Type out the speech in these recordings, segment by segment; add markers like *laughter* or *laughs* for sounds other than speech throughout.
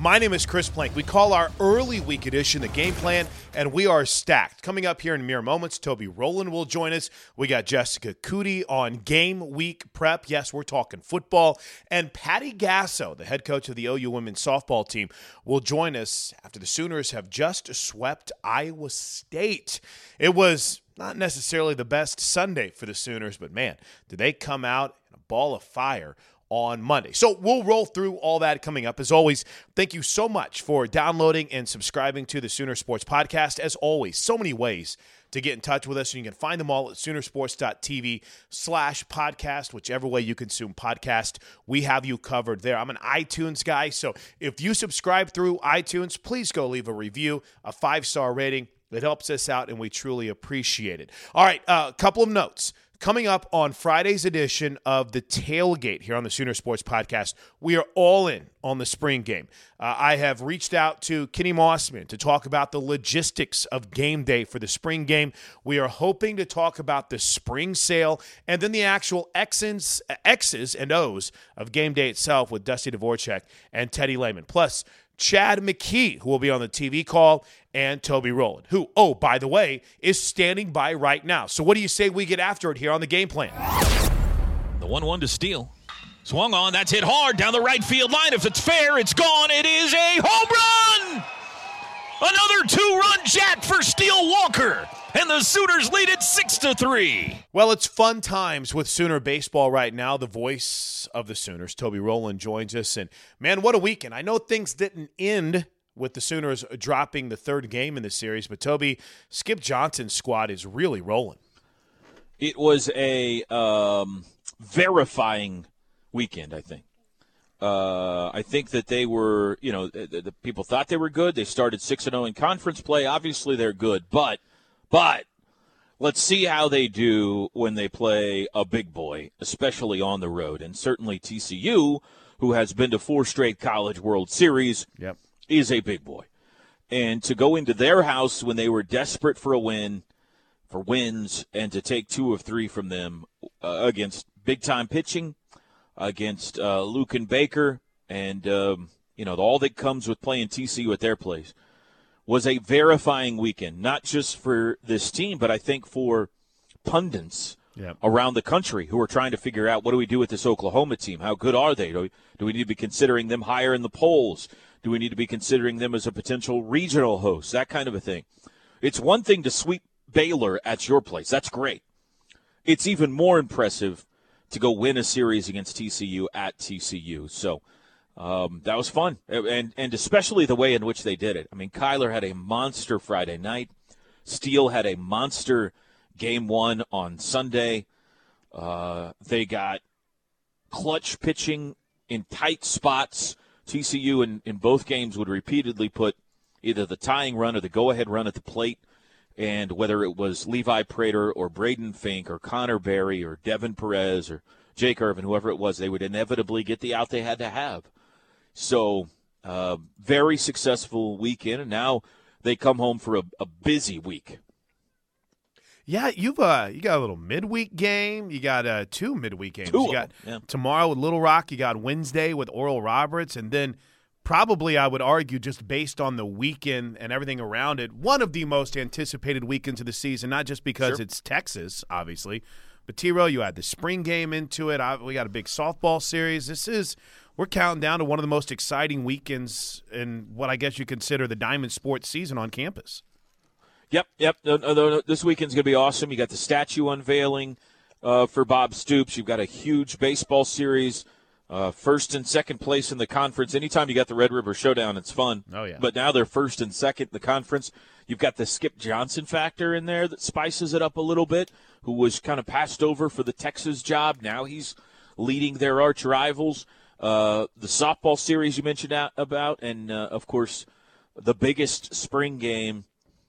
My name is Chris Plank. We call our early week edition the game plan, and we are stacked. Coming up here in mere moments, Toby Rowland will join us. We got Jessica Coody on game week prep. Yes, we're talking football. And Patty Gasso, the head coach of the OU women's softball team, will join us after the Sooners have just swept Iowa State. It was not necessarily the best Sunday for the Sooners, but man, did they come out in a ball of fire on Monday. So we'll roll through all that coming up. As always, thank you so much for downloading and subscribing to the Sooner Sports Podcast. As always, so many ways to get in touch with us, and you can find them all at Soonersports.tv slash podcast, whichever way you consume podcast. We have you covered there. I'm an iTunes guy, so if you subscribe through iTunes, please go leave a review, a five-star rating. It helps us out, and we truly appreciate it. All right, a uh, couple of notes. Coming up on Friday's edition of the Tailgate here on the Sooner Sports Podcast, we are all in on the spring game. Uh, I have reached out to Kenny Mossman to talk about the logistics of game day for the spring game. We are hoping to talk about the spring sale and then the actual X's, X's and O's of game day itself with Dusty Dvorak and Teddy Lehman. Plus, Chad McKee, who will be on the TV call, and Toby Rowland, who, oh, by the way, is standing by right now. So, what do you say we get after it here on the game plan? The 1 1 to steal. Swung on. That's hit hard down the right field line. If it's fair, it's gone. It is a home run! Another two run jack for Steele Walker. And the Sooners lead it 6 to 3. Well, it's fun times with Sooner baseball right now. The voice of the Sooners, Toby Rowland, joins us. And man, what a weekend. I know things didn't end with the Sooners dropping the third game in the series, but Toby, Skip Johnson's squad is really rolling. It was a um, verifying weekend, I think. Uh, I think that they were, you know, the, the people thought they were good. They started six and zero oh in conference play. Obviously, they're good, but but let's see how they do when they play a big boy, especially on the road. And certainly TCU, who has been to four straight College World Series, yep. is a big boy. And to go into their house when they were desperate for a win, for wins, and to take two of three from them uh, against big time pitching, against uh, and Baker, and um, you know all that comes with playing TCU at their place was a verifying weekend, not just for this team, but I think for pundits yep. around the country who are trying to figure out what do we do with this Oklahoma team? How good are they? Do we, do we need to be considering them higher in the polls? Do we need to be considering them as a potential regional host? That kind of a thing. It's one thing to sweep Baylor at your place. That's great. It's even more impressive to go win a series against TCU at TCU. So um, that was fun, and and especially the way in which they did it. I mean, Kyler had a monster Friday night. Steele had a monster game one on Sunday. Uh, they got clutch pitching in tight spots. TCU in, in both games would repeatedly put either the tying run or the go ahead run at the plate. And whether it was Levi Prater or Braden Fink or Connor Berry or Devin Perez or Jake Irvin, whoever it was, they would inevitably get the out they had to have. So, uh, very successful weekend. And now they come home for a, a busy week. Yeah, you've uh you got a little midweek game. You got uh two midweek games. Two you got yeah. tomorrow with Little Rock. You got Wednesday with Oral Roberts, and then probably I would argue just based on the weekend and everything around it, one of the most anticipated weekends of the season. Not just because Sure. it's Texas, obviously, but T. Row, you add the spring game into it. I, we got a big softball series. This is we're counting down to one of the most exciting weekends in what I guess you consider the Diamond Sports season on campus. Yep, yep. No, no, no, This weekend's going to be awesome. You got the statue unveiling uh, for Bob Stoops. You've got a huge baseball series, uh, first and second place in the conference. Anytime you got the Red River Showdown, it's fun. Oh, yeah. But now they're first and second in the conference. You've got the Skip Johnson factor in there that spices it up a little bit, who was kind of passed over for the Texas job. Now he's leading their arch rivals. Uh, the softball series you mentioned out, about, and uh, of course, the biggest spring game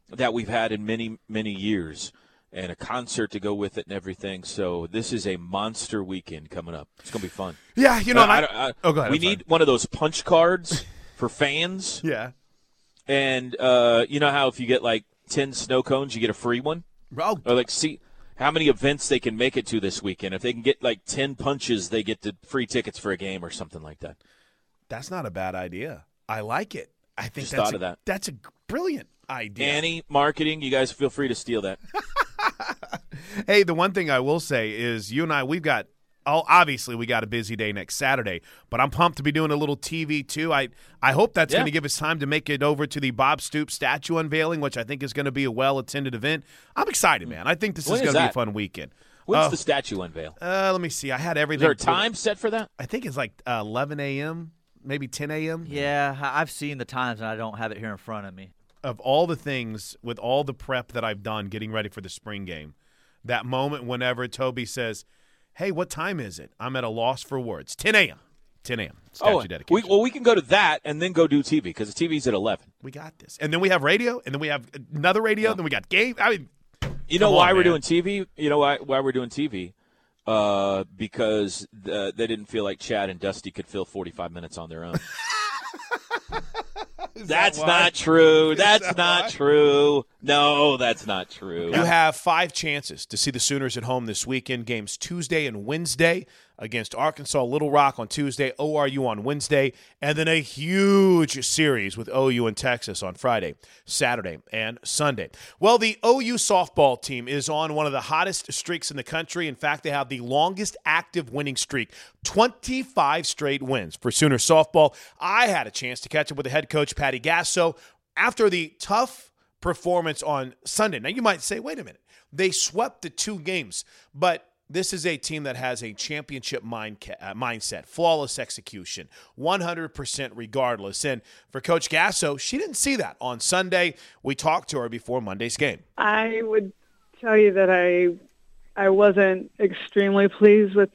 that we've had in many many years and a concert to go with it and everything so this is a monster weekend coming up it's going to be fun Yeah, you know. Uh, I- I- I- oh, go ahead. we I'm sorry. need one of those punch cards *laughs* for fans Yeah. and uh, you know how if you get like 10 snow cones you get a free one Oh, or like see how many events they can make it to this weekend if they can get like 10 punches they get the free tickets for a game or something like that That's not a bad idea. I like it. I think Just that's thought a, of that. That's a brilliant idea. Annie marketing you guys feel free to steal that *laughs* Hey, the one thing I will say is you and I we've got oh obviously we got a busy day next Saturday, but I'm pumped to be doing a little TV too. I I hope that's Yeah. going to give us time to make it over to the Bob Stoops statue unveiling, which I think is going to be a well attended event. I'm excited, man. I think this When is is going to be a fun weekend. when's Uh, the statue unveil uh, let me see. I had is everything. there a time set for that I think it's like uh, 11 a.m., maybe 10 a.m. Yeah, I've seen the times and I don't have it here in front of me. of all the things with all the prep that I've done getting ready for the spring game, that moment whenever Toby says, "Hey, what time is it?" I'm at a loss for words. 10 a.m. 10 a.m. Statue Oh, dedication. we, well, we can go to that and then go do TV because the TV's at 11. We got this, and then we have radio, and then we have another radio, then we got game. I mean, You know why on, we're man. doing TV? You know why, why we're doing TV? Uh, because uh, they didn't feel like Chad and Dusty could fill 45 minutes on their own. *laughs* that's why? not true. *laughs* Is That's that not why? true. No, that's not true. You have five chances to see the Sooners at home this weekend. Games Tuesday and Wednesday against Arkansas Little Rock on Tuesday, ORU on Wednesday, and then a huge series with OU and Texas on Friday, Saturday, and Sunday. Well, the OU softball team is on one of the hottest streaks in the country. In fact, they have the longest active winning streak 25 straight wins for Sooner softball. I had a chance to catch up with the head coach, Patty Gasso, after the tough performance on Sunday. Now, you might say, wait a minute, they swept the two games, but this is a team that has a championship mind uh, mindset, flawless execution, 100% regardless. And for Coach Gasso, she didn't see that on Sunday. We talked to her before Monday's game. I would tell you that I I wasn't extremely pleased with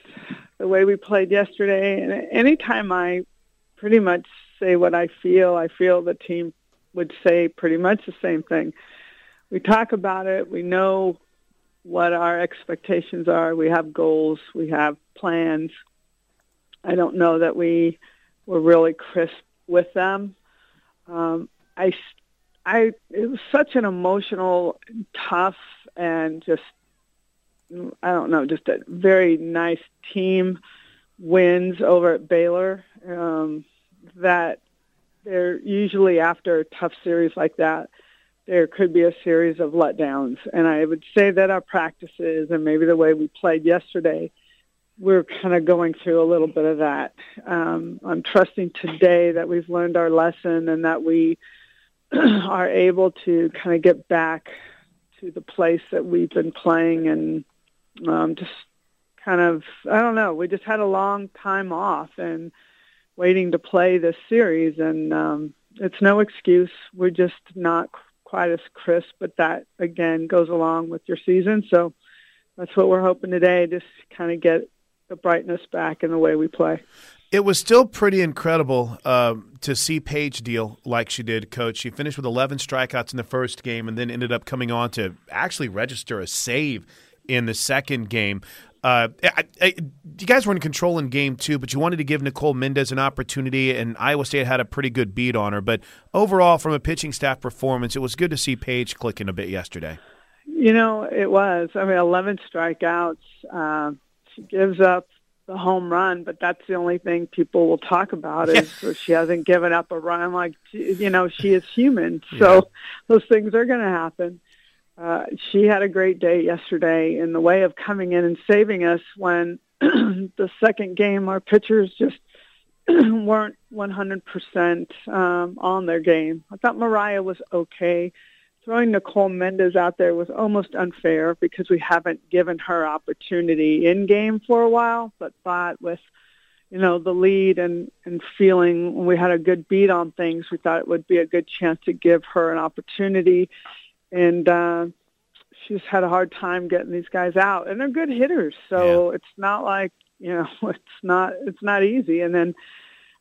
the way we played yesterday. And anytime I pretty much say what I feel, I feel the team would say pretty much the same thing. We talk about it. We know what our expectations are. We have goals. We have plans. I don't know that we were really crisp with them. Um, I, I, it was such an emotional, tough, and just, I don't know, just a very nice team wins over at Baylor. Um, that they're usually after a tough series like that, there could be a series of letdowns. And I would say that our practices and maybe the way we played yesterday we're kind of going through a little bit of that. Um, I'm trusting today that we've learned our lesson and that we *clears throat* are able to kind of get back to the place that we've been playing and um, just kind of I don't know. We just had a long time off and waiting to play this series, and um, it's no excuse. We're just not quite as crisp, but that again goes along with your season. So that's what we're hoping today, just kind of get the brightness back in the way we play. It was still pretty incredible uh, to see Paige deal like she did, Coach. She finished with 11 strikeouts in the first game and then ended up coming on to actually register a save in the second game. Uh, I, I, you guys were in control in game two, but you wanted to give Nicole Mendes an opportunity, and Iowa State had a pretty good beat on her. But overall, from a pitching staff performance, it was good to see Paige clicking a bit yesterday. You know, it was. I mean, 11 strikeouts. Uh, she gives up the home run, but that's the only thing people will talk about is she hasn't given up a run. Like, you know, she is human, so yeah. those things are going to happen. Uh, she had a great day yesterday in the way of coming in and saving us when *clears throat* the second game our pitchers just *clears throat* weren't 100% um, on their game. I thought Mariah was okay. Throwing Nicole Mendes out there was almost unfair because we haven't given her opportunity in game for a while, but thought with you know the lead and and feeling we had a good beat on things, we thought it would be a good chance to give her an opportunity and uh, she's had a hard time getting these guys out. And they're good hitters, so yeah. it's not like you know *laughs* it's not it's not easy. And then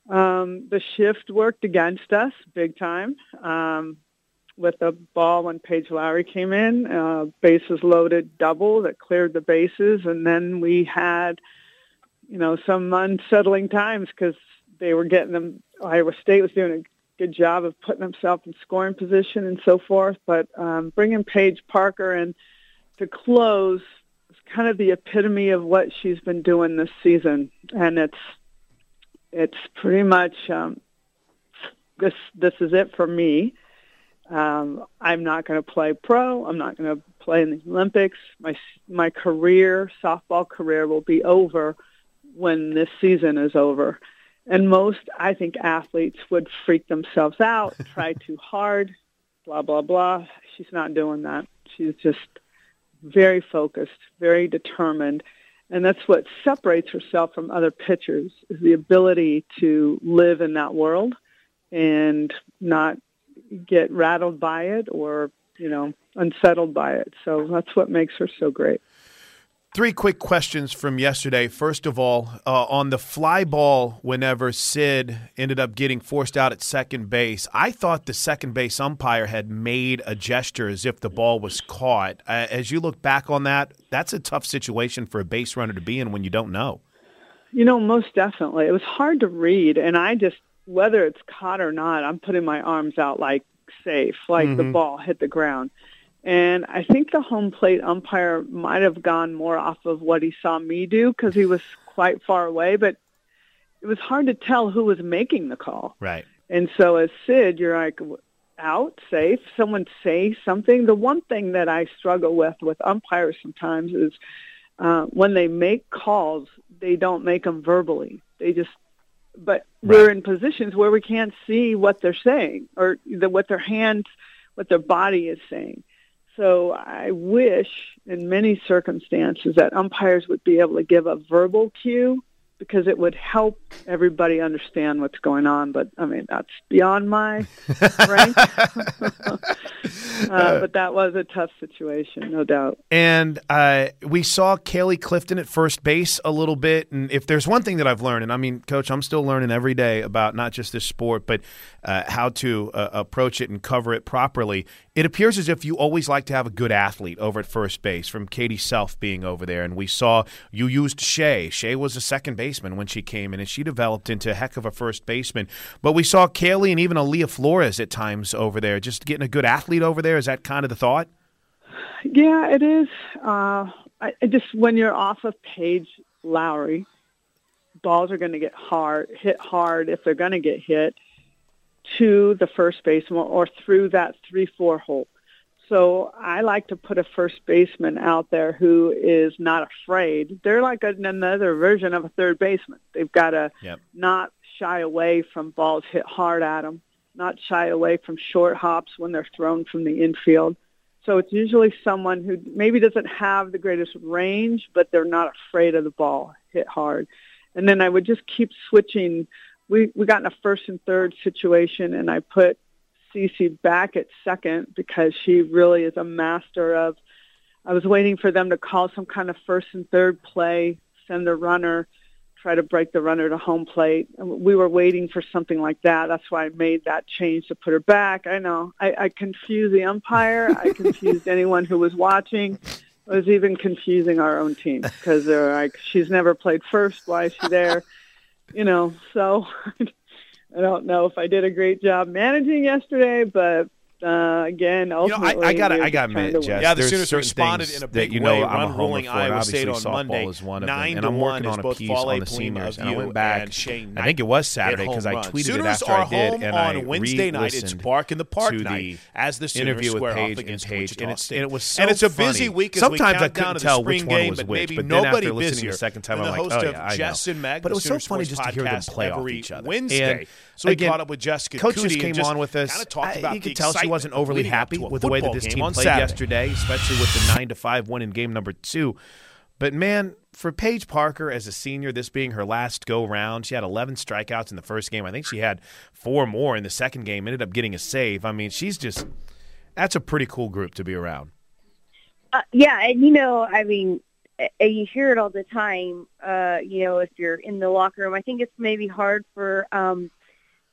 um, the shift worked against us big time. Um, with the ball when Paige Lowary came in, uh, bases loaded double that cleared the bases, and then we had, you know, some unsettling times because they were getting them. Iowa State was doing a good job of putting himself in scoring position and so forth. But um, bringing Paige Parker in to close is kind of the epitome of what she's been doing this season, and it's it's pretty much um, this. This is it for me. Um, I'm not going to play pro. I'm not going to play in the Olympics. My my career, softball career, will be over when this season is over. And most, I think, athletes would freak themselves out, *laughs* try too hard, blah, blah, blah. She's not doing that. She's just very focused, very determined. And that's what separates herself from other pitchers is the ability to live in that world and not get rattled by it or, you know, unsettled by it. So that's what makes her so great. Three quick questions from yesterday. First of all, uh, on the fly ball, whenever Sid ended up getting forced out at second base, I thought the second base umpire had made a gesture as if the ball was caught. Uh, as you look back on that, that's a tough situation for a base runner to be in when you don't know. You know, most definitely. It was hard to read, and I just, whether it's caught or not, I'm putting my arms out like safe, like mm-hmm. the ball hit the ground. And I think the home plate umpire might have gone more off of what he saw me do because he was quite far away, but it was hard to tell who was making the call. Right. And so as Sid, you're like, out, safe, someone say something. The one thing that I struggle with with umpires sometimes is uh, when they make calls, they don't make them verbally. They just, but right. we're in positions where we can't see what they're saying or the, what their hands, what their body is saying. So I wish in many circumstances that umpires would be able to give a verbal cue because it would help everybody understand what's going on. But I mean, that's beyond my *laughs* rank. *laughs* uh, but that was a tough situation, no doubt. And uh, we saw Kaylee Clifton at first base a little bit. And if there's one thing that I've learned, and I mean, Coach, I'm still learning every day about not just this sport, but uh, how to uh, approach it and cover it properly. It appears as if you always like to have a good athlete over at first base, from Katie Self being over there. And we saw you used Shea. Shea was a second baseman when she came in, and she developed into a heck of a first baseman. But we saw Kaylee and even Aaliyah Flores at times over there. Just getting a good athlete over there, is that kind of the thought? Yeah, it is. Uh, I, just when you're off of Paige Lowary, balls are going to get hard, hit hard if they're going to get hit to the first baseman or through that three four hole. So I like to put a first baseman out there who is not afraid. They're like another version of a third baseman. They've got to Yep. not shy away from balls hit hard at them, not shy away from short hops when they're thrown from the infield. So it's usually someone who maybe doesn't have the greatest range, but they're not afraid of the ball hit hard. And then I would just keep switching. We we got in a first and third situation, and I put Cece back at second because she really is a master of. I was waiting for them to call some kind of first and third play, send the runner, try to break the runner to home plate. We were waiting for something like that. That's why I made that change to put her back. I know I, I confused the umpire. I confused anyone who was watching. I was even confusing our own team because they're like, she's never played first. Why is she there? You know, so *laughs* I don't know if I did a great job managing yesterday, but uh, again, You know, ultimately, I, I got we I got to just admit. Jess. Yeah, the Sooners responded in a that big you know way. I'm a Run homer ruling for. Iowa Obviously, State on Monday, is one of nine them, and to I'm one working is on a both piece Fale on the Pulima seniors. of And I went back. and Shane I think it was Saturday because I runs. tweeted it after are I did, home and on I Wednesday night. It's re-listened Bark in the Park night the as the Sooners interview with square off Paige and against Paige, and, it's, State. and it was so and it's a busy week Sometimes I count couldn't tell the which one game, was but which, maybe but then nobody after listening busier the second time, than I'm the like, host oh of yeah, I Jess know. and Meg, But it was so funny just to hear them play off every each other. Wednesday. And So we again, caught up with Jessica Coach Coody just came on with us. kinda talked I- about you could tell she wasn't overly happy with the way that this game team on played Saturday. yesterday, especially with the nine to five win in game number two. But man, for Paige Parker as a senior, this being her last go round, she had 11 strikeouts in the first game. I think she had four more in the second game. Ended up getting a save. I mean, she's just that's a pretty cool group to be around. Uh, yeah, and you know, I mean, you hear it all the time. Uh, you know, if you're in the locker room, I think it's maybe hard for um,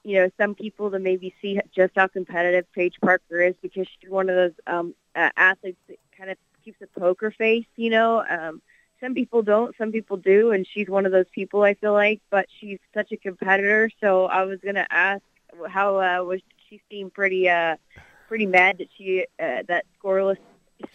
you know some people to maybe see just how competitive Paige Parker is because she's one of those um, uh, athletes that kind of keeps a poker face. You know, um, some people don't, some people do, and she's one of those people. I feel like, but she's such a competitor. So I was gonna ask, how uh, was she seemed pretty uh, pretty mad that she uh, that scoreless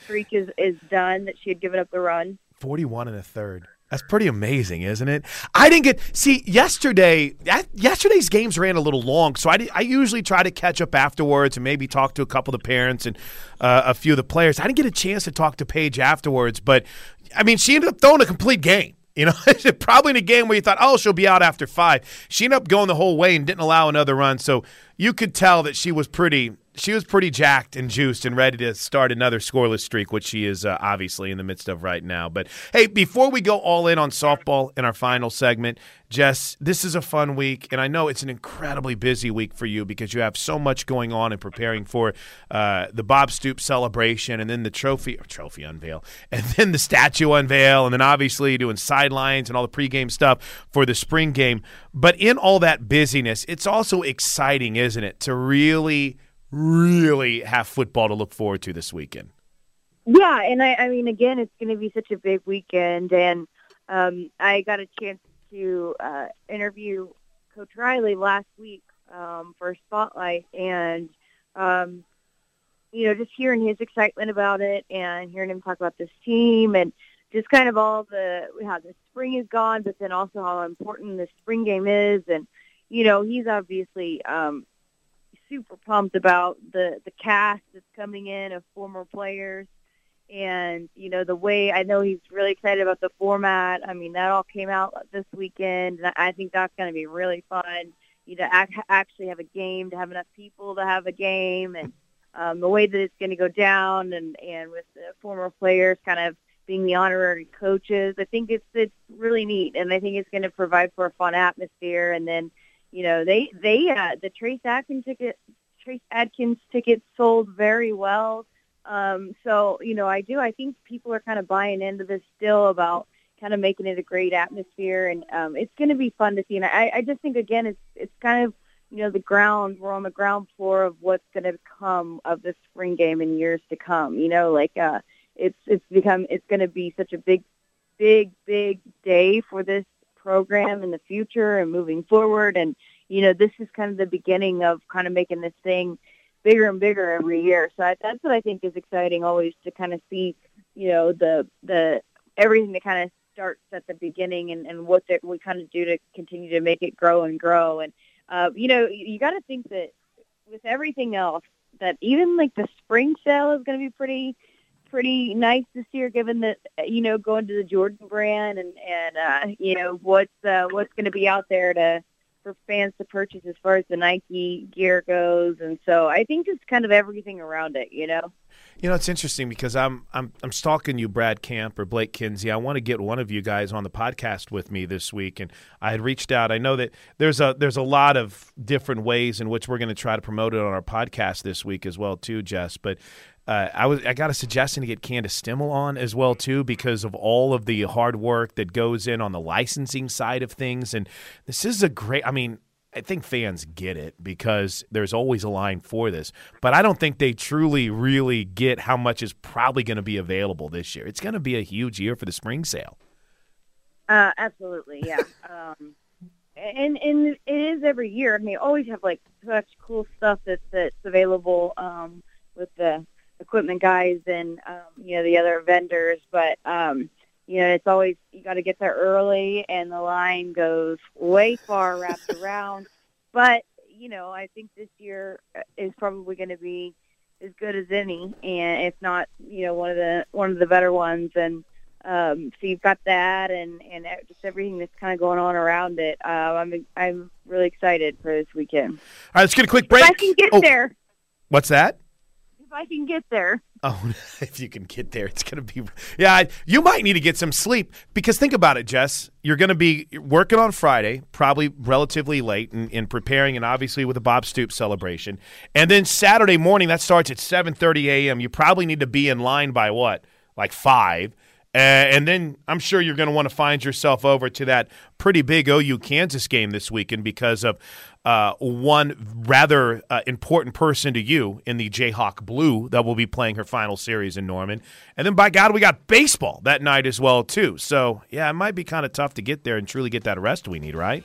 streak is is done that she had given up the run. 41 and a third. That's pretty amazing, isn't it? I didn't get see yesterday. Yesterday's games ran a little long, so I, did, I usually try to catch up afterwards and maybe talk to a couple of the parents and uh, a few of the players. I didn't get a chance to talk to Paige afterwards, but I mean, she ended up throwing a complete game. You know, *laughs* probably in a game where you thought, oh, she'll be out after five. She ended up going the whole way and didn't allow another run. So you could tell that she was pretty, she was pretty jacked and juiced and ready to start another scoreless streak, which she is uh, obviously in the midst of right now. But hey, before we go all in on softball in our final segment, Jess, this is a fun week, and I know it's an incredibly busy week for you because you have so much going on and preparing for uh, the Bob Stoop celebration, and then the trophy trophy unveil, *laughs* and then the statue unveil, and then obviously doing sidelines and all the pregame stuff for the spring game. But in all that busyness, it's also exciting, isn't it, to really, really have football to look forward to this weekend. Yeah, and I, I mean, again, it's going to be such a big weekend, and um, I got a chance to uh, interview Coach Riley last week um, for Spotlight, and um, you know, just hearing his excitement about it, and hearing him talk about this team, and just kind of all the how the spring is gone, but then also how important the spring game is, and you know, he's obviously um, super pumped about the the cast that's coming in of former players and you know the way I know he's really excited about the format. I mean that all came out this weekend, and I think that's going to be really fun. You know, ac- actually have a game, to have enough people to have a game, and um, the way that it's going to go down, and and with the former players kind of being the honorary coaches, I think it's it's really neat, and I think it's going to provide for a fun atmosphere. And then, you know, they they uh, the Trace Adkins ticket Trace Adkins tickets sold very well. Um, so, you know, I do. I think people are kind of buying into this still about kind of making it a great atmosphere, and um, it's going to be fun to see. And I, I just think again, it's it's kind of you know the ground. We're on the ground floor of what's going to come of the spring game in years to come. You know, like uh, it's it's become it's going to be such a big, big, big day for this program in the future and moving forward. And you know, this is kind of the beginning of kind of making this thing bigger and bigger every year. So I, that's what I think is exciting always to kind of see, you know, the the everything that kind of starts at the beginning and, and what that we kind of do to continue to make it grow and grow. And uh, you know, you, you got to think that with everything else, that even like the spring sale is going to be pretty pretty nice this year, given that you know going to the Jordan brand and and uh, you know what's uh, what's going to be out there to for fans to purchase as far as the Nike gear goes, and so I think it's kind of everything around it, you know. You know, it's interesting because I'm I'm I'm stalking you, Brad Camp or Blake Kinsey. I want to get one of you guys on the podcast with me this week, and I had reached out. I know that there's a there's a lot of different ways in which we're going to try to promote it on our podcast this week as well, too, Jess. But uh, I was I got a suggestion to get Candace Stimmel on as well too because of all of the hard work that goes in on the licensing side of things, and this is a great. I mean, I think fans get it because there's always a line for this, but I don't think they truly really get how much is probably going to be available this year. It's going to be a huge year for the spring sale. Uh, absolutely, yeah. *laughs* um, and and it is every year. I mean, always have like such cool stuff that's that's available um, with the equipment guys and um, you know the other vendors, but um, you know it's always you got to get there early, and the line goes way far wrapped around. *laughs* But you know I think this year uh, is probably going to be as good as any, and if not, you know one of the one of the better ones. And um, so you've got that, and and just everything that's kind of going on around it. Uh, I'm I'm really excited for this weekend. All right, let's get a quick break. If I can get Oh, there. What's that? I can get there. Oh, *laughs* if you can get there, it's going to be. Yeah, you might need to get some sleep because think about it, Jess. You're going to be working on Friday, probably relatively late, and, preparing, and obviously with the Bob Stoops celebration. And then Saturday morning, that starts at 7:30 a.m. You probably need to be in line by what, like five. Uh, and then I'm sure you're going to want to find yourself over to that pretty big OU Kansas game this weekend because of uh, one rather uh, important person to you in the Jayhawk Blue that will be playing her final series in Norman. And then, by God, we got baseball that night as well too. So yeah, it might be kind of tough to get there and truly get that rest we need, right?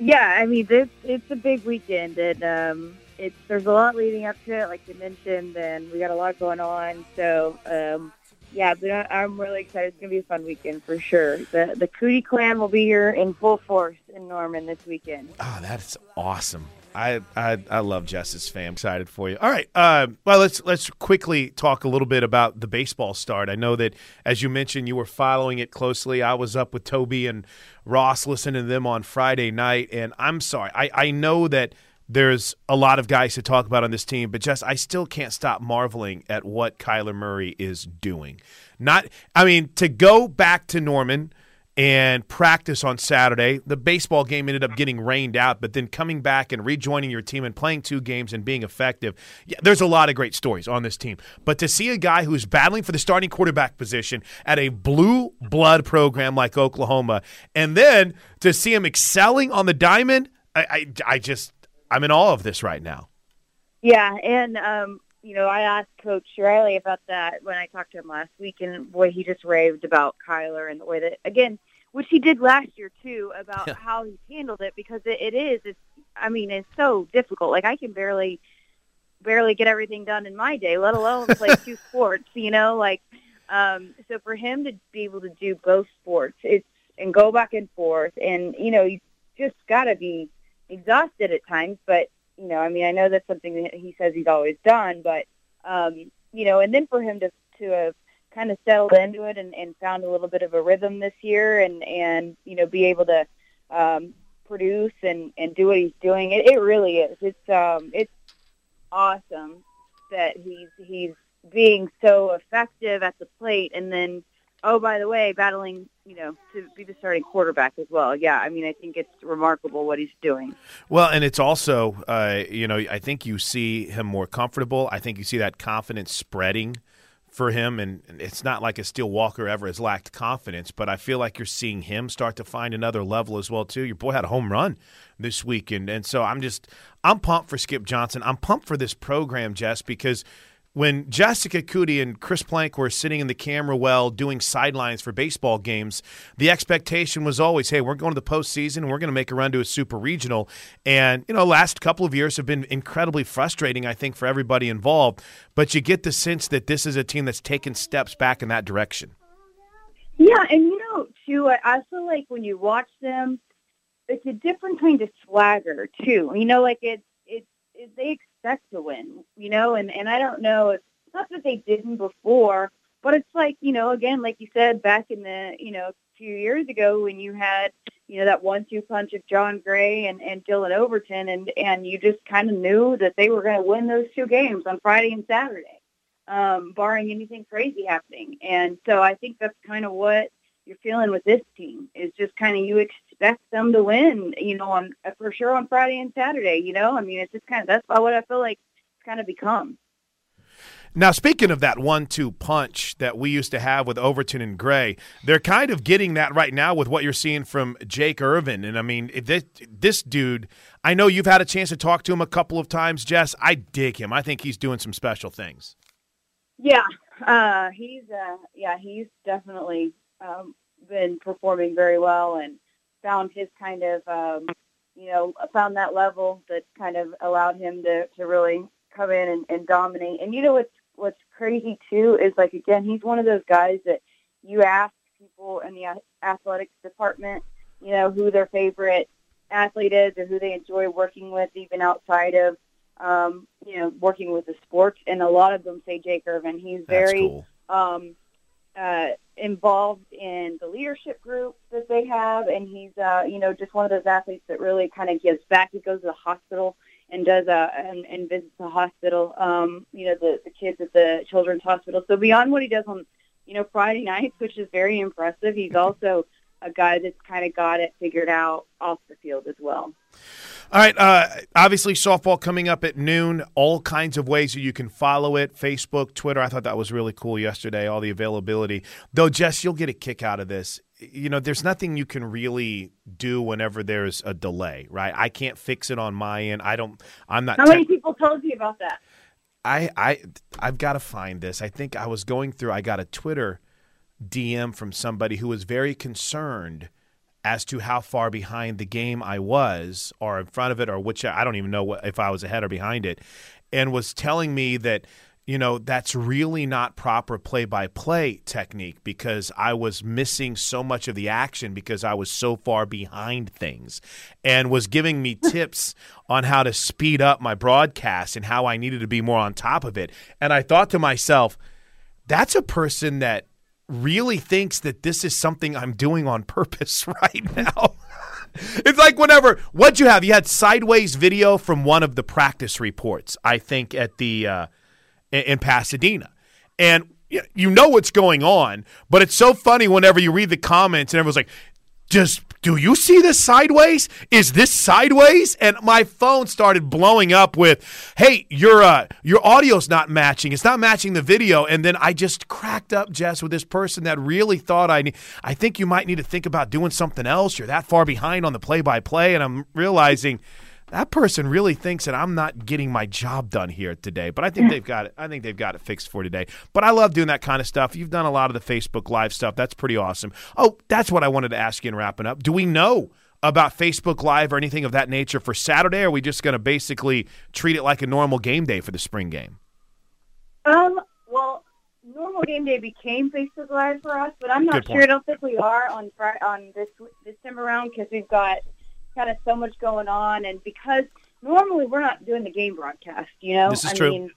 Yeah, I mean, this it's a big weekend, and um, it's there's a lot leading up to it, like you mentioned, and we got a lot going on. So, um, yeah, but I'm really excited. It's gonna be a fun weekend for sure. The the Coody Clan will be here in full force in Norman this weekend. Oh, that's awesome. I, I I love Jess's fam. Excited for you. All right. Uh, well, let's let's quickly talk a little bit about the baseball start. I know that as you mentioned, you were following it closely. I was up with Toby and Ross listening to them on Friday night, and I'm sorry. I I know that there's a lot of guys to talk about on this team, but just I still can't stop marveling at what Kyler Murray is doing. Not, I mean, to go back to Norman and practice on Saturday. The baseball game ended up getting rained out, but then coming back and rejoining your team and playing two games and being effective. Yeah, there's a lot of great stories on this team. But to see a guy who's battling for the starting quarterback position at a blue blood program like Oklahoma, and then to see him excelling on the diamond, I, I, I just, I'm in awe of this right now. Yeah, and um, you know, I asked Coach Riley about that when I talked to him last week, and boy, he just raved about Kyler and the way that, again, which he did last year too, about Yeah. how he's handled it because it, it is. It's, I mean, it's so difficult. Like I can barely, barely get everything done in my day, let alone play *laughs* two sports. You know, like um, so for him to be able to do both sports, it's and go back and forth, and you know, you just got to be exhausted at times. But you know, I mean, I know that's something that he says he's always done, but um, you know, and then for him to to have kind of settled into it and, and found a little bit of a rhythm this year, and and you know, be able to um, produce and and do what he's doing, it, it really is. It's um, it's awesome that he's he's being so effective at the plate, and then oh, by the way, battling, you know, to be the starting quarterback as well. Yeah, I mean, I think it's remarkable what he's doing. Well, and it's also, uh, you know, I think you see him more comfortable. I think you see that confidence spreading for him, and it's not like a Steele Walker ever has lacked confidence, but I feel like you're seeing him start to find another level as well too. Your boy had a home run this weekend, and so I'm just I'm pumped for Skip Johnson. I'm pumped for this program, Jess, because when Jessica Coody and Chris Plank were sitting in the camera well doing sidelines for baseball games, the expectation was always, hey, we're going to the postseason and we're going to make a run to a super regional. And, you know, last couple of years have been incredibly frustrating, I think, for everybody involved. But you get the sense that this is a team that's taken steps back in that direction. Yeah, and you know, too, I also like when you watch them, it's a different kind of swagger too. You know, like it's it's it, they expect to win, you know, and, and I don't know if not that they didn't before, but it's like, you know, again, like you said, back in the, you know, a few years ago when you had, you know, that one two punch of Jon Gray and, and Dillon Overton and, and you just kind of knew that they were going to win those two games on Friday and Saturday, um, barring anything crazy happening. And so I think that's kind of what you're feeling with this team is just kind of you expect them to win, you know, on for sure on Friday and Saturday. You know, I mean, it's just kind of that's what I feel like it's kind of become. Now, speaking of that one-two punch that we used to have with Overton and Gray, they're kind of getting that right now with what you're seeing from Jake Irvin. And I mean, this, this dude, I know you've had a chance to talk to him a couple of times, Jess. I dig him. I think he's doing some special things. Yeah, uh, he's uh, yeah, he's definitely um, been performing very well and found his kind of um, you know found that level that kind of allowed him to to really come in and, and dominate. And you know what's what's crazy too is like again he's one of those guys that you ask people in the athletics department, you know, who their favorite athlete is or who they enjoy working with, even outside of um, you know working with the sports. And a lot of them say Jake Irvin. He's very cool. um, uh, involved in the leadership group that they have, and he's uh, you know just one of those athletes that really kind of gives back. He goes to the hospital and does uh, and, and visits the hospital, um, you know, the, the kids at the children's hospital. So beyond what he does on, you know, Friday nights, which is very impressive, he's also a guy that's kind of got it figured out off the field as well. All right. Uh, obviously, softball coming up at noon. All kinds of ways that you can follow it Facebook, Twitter. I thought that was really cool yesterday, all the availability. Though, Jess, you'll get a kick out of this you know, there's nothing you can really do whenever there's a delay, right? I can't fix it on my end. I don't. I'm not. How many people told you about that? I I I've got to find this. I think I was going through. I got a Twitter DM from somebody who was very concerned as to how far behind the game I was, or in front of it, or which I don't even know what, if I was ahead or behind it, and was telling me that you know, that's really not proper play by play technique because I was missing so much of the action because I was so far behind things and was giving me *laughs* tips on how to speed up my broadcast and how I needed to be more on top of it. And I thought to myself, that's a person that really thinks that this is something I'm doing on purpose *laughs* right now. it's like whenever what'd you have? You had sideways video from one of the practice reports, I think, at the uh, in Pasadena. And you know what's going on, but it's so funny whenever you read the comments and everyone's like, just do you see this sideways? Is this sideways? And my phone started blowing up with, "Hey, your uh, your audio's not matching. It's not matching the video." And then I just cracked up, Jess, with this person that really thought I need. I think you might need to think about doing something else. You're that far behind on the play by play, and I'm realizing that person really thinks that I'm not getting my job done here today. But I think they've got it. I think they've got it fixed for today. But I love doing that kind of stuff. You've done a lot of the Facebook Live stuff. That's pretty awesome. Oh, that's what I wanted to ask you in wrapping up. Do we know about Facebook Live or anything of that nature for Saturday? Or are we just going to basically treat it like a normal game day for the spring game? Um. Well, normal game day became Facebook Live for us, but I'm not sure. I don't think we are on Friday, on this this time around because we've got kind of so much going on, and because normally we're not doing the game broadcast, you know. This is I true. Mean,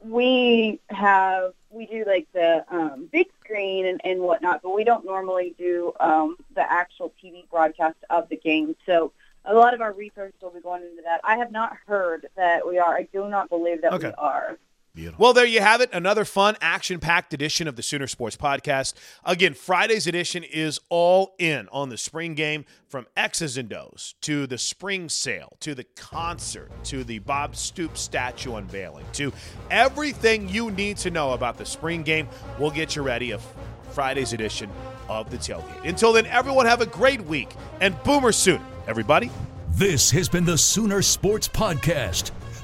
we have we do like the um, big screen and, and whatnot, but we don't normally do um, the actual TV broadcast of the game. So a lot of our research will be going into that. I have not heard that we are. I do not believe that okay. we are. Beautiful. Well, there you have it. Another fun, action packed edition of the Sooner Sports Podcast. Again, Friday's edition is all in on the spring game from X's and O's to the spring sale to the concert to the Bob Stoops statue unveiling to everything you need to know about the spring game. We'll get you ready of Friday's edition of the tailgate. Until then, everyone have a great week and Boomer Sooner, everybody. This has been the Sooner Sports Podcast.